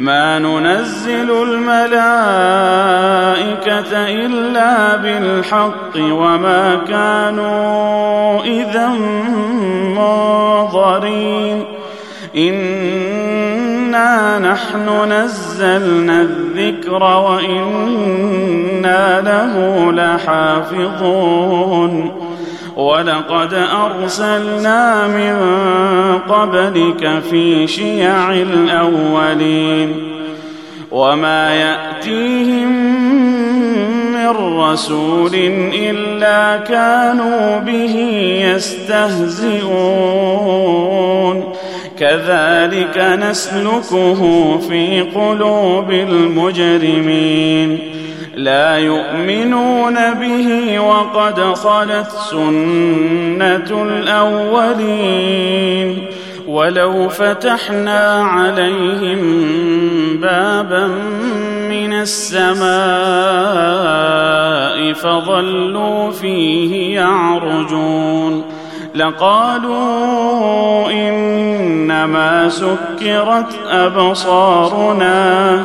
ما ننزل الملائكة إلا بالحق وما كانوا إذا منظرين. إنا نحن نزلنا الذكر وإنا له لحافظون. ولقد أرسلنا من قبلك في شيع الأولين وما يأتيهم من رسول إلا كانوا به يستهزئون. كذلك نسلكه في قلوب المجرمين. لا يؤمنون به وقد خلت سنة الأولين. ولو فتحنا عليهم بابا من السماء فظلوا فيه يعرجون. لقالوا إنما سكرت أبصارنا.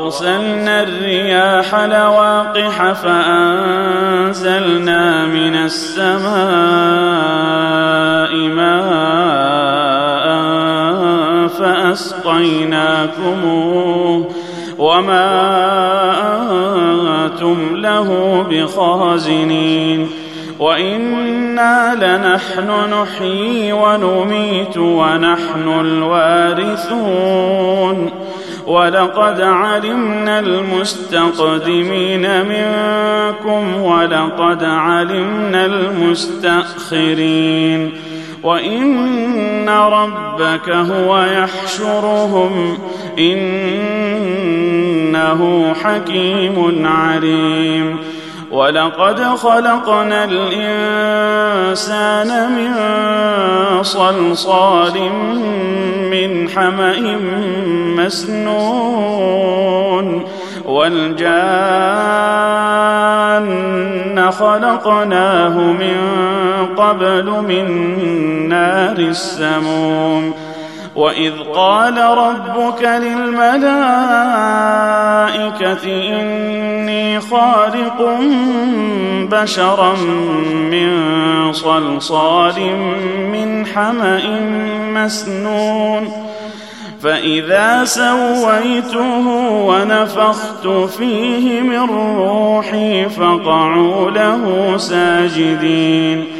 وأرسلنا الرياح لواقح فأنزلنا من السماء ماء فأسقيناكموه وما أنتم له بخازنين وإنا لنحن نحيي ونميت ونحن الوارثون ولقد علمنا المستقدمين منكم ولقد علمنا المستأخرين وإن ربك هو يحشرهم إنه حكيم عليم ولقد خلقنا الانسان من صلصال من حما مسنون والجان خلقناه من قبل من نار السموم واذ قال ربك للملائكه اني خالق بشرا من صلصال من حما مسنون فاذا سويته ونفخت فيه من روحي فقعوا له ساجدين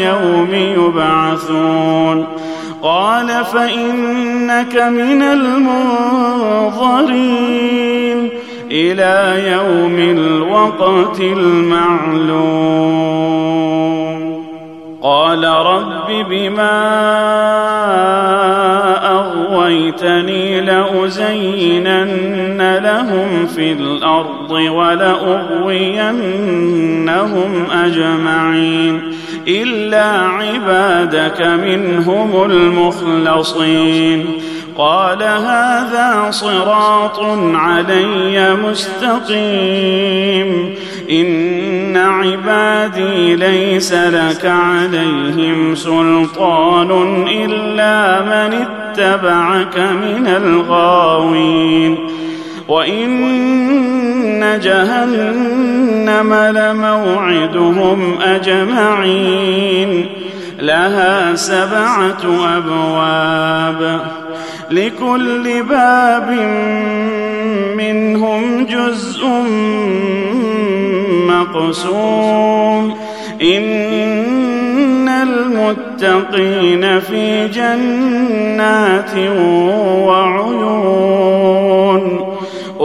يوم يبعثون. قال فإنك من المنظرين إلى يوم الوقت المعلوم. قال رب بما أغويتني لأزينن لهم في الأرض ولأغوينهم أجمعين. إلا عبادك منهم المخلصين قال هذا صراط علي مستقيم ان عبادي ليس لك عليهم سلطان الا من اتبعك من الغاوين وان جهنم لموعدهم اجمعين لها سبعه ابواب لكل باب منهم جزء مقسوم ان المتقين في جنات وعيون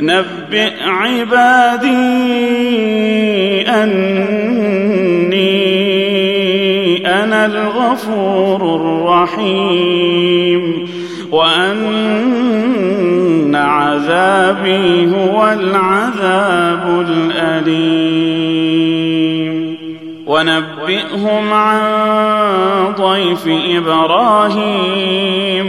نبئ عبادي أني أنا الغفور الرحيم وأن عذابي هو العذاب الأليم. ونبئهم عن ضيف إبراهيم.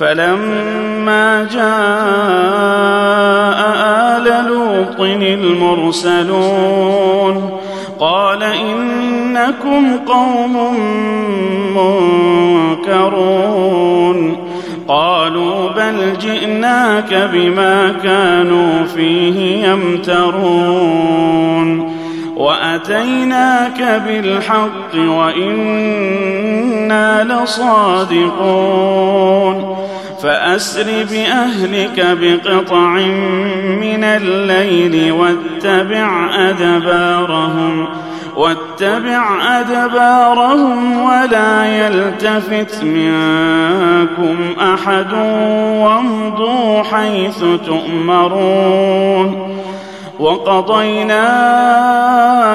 فلما جاء آل لوط المرسلون قال إنكم قوم منكرون قالوا بل جئناك بما كانوا فيه يمترون وأتيناك بالحق وإنا لصادقون فأسر بأهلك بقطع من الليل واتبع أدبارهم واتبع أدبارهم ولا يلتفت منكم أحد وامضوا حيث تؤمرون. وقضينا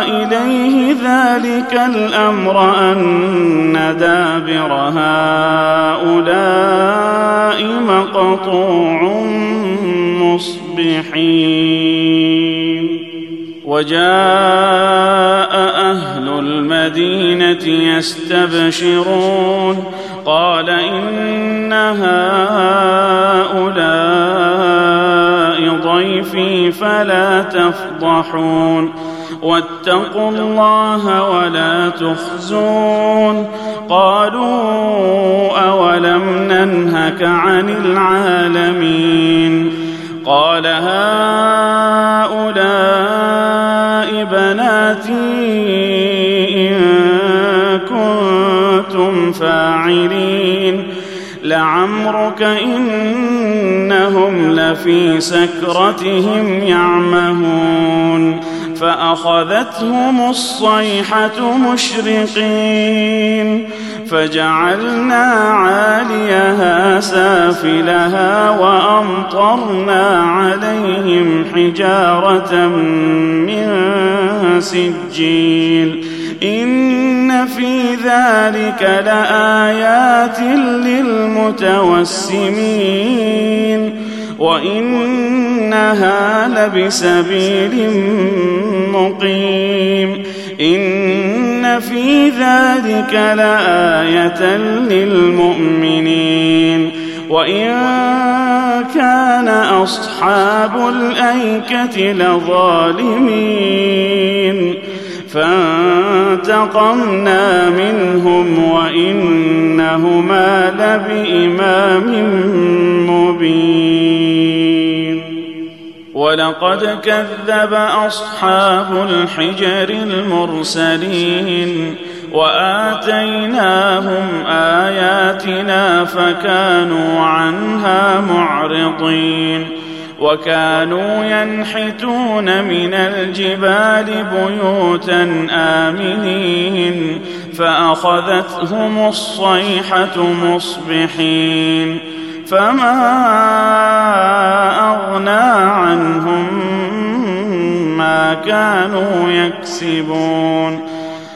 إليه ذلك الأمر أن دابر هؤلاء مقطوع مصبحين. وجاء أهل المدينة يستبشرون. قال إن هؤلاء ضيفي فلا تفضحون. واتقوا الله ولا تخزون. قالوا أولم ننهك عن العالمين. قال هؤلاء بناتي إن كنتم فاعلين. لعمرك إنهم لفي سكرتهم يعمهون فأخذتهم الصيحة مشرقين فجعلنا عاليها سافلها وأمطرنا عليهم حجارة من سجيل ان في ذلك لايات للمتوسمين وانها لبسبيل مقيم ان في ذلك لايه للمؤمنين وان كان اصحاب الايكه لظالمين فانتقمنا منهم وإنهما لبإمام مبين. ولقد كذب أصحاب الحجر المرسلين وآتيناهم آياتنا فكانوا عنها معرضين. وكانوا ينحتون من الجبال بيوتا آمنين فأخذتهم الصيحة مصبحين فما أغنى عنهم ما كانوا يكسبون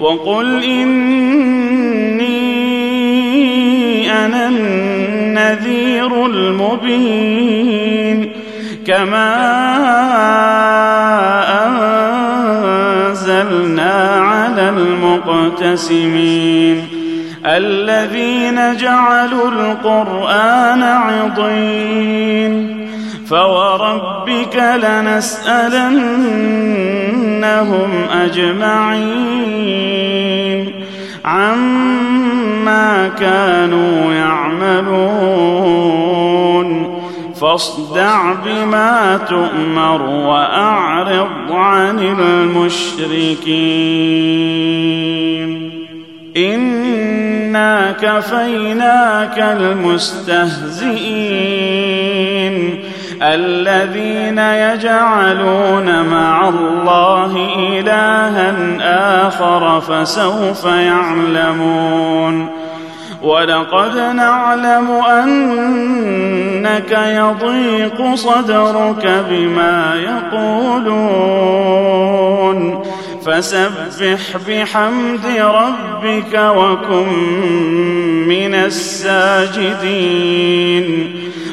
وقل إني أنا النذير المبين كما أنزلنا على المقتسمين الذين جعلوا القرآن عضين فوربك لنسألنهم أجمعين عما كانوا يعملون. فاصدع بما تؤمر وأعرض عن المشركين. إنا كفيناك المستهزئين. الذين يجعلون مع الله إلها آخر فسوف يعلمون. ولقد نعلم أنك يضيق صدرك بما يقولون. فسبح بحمد ربك وكن من الساجدين.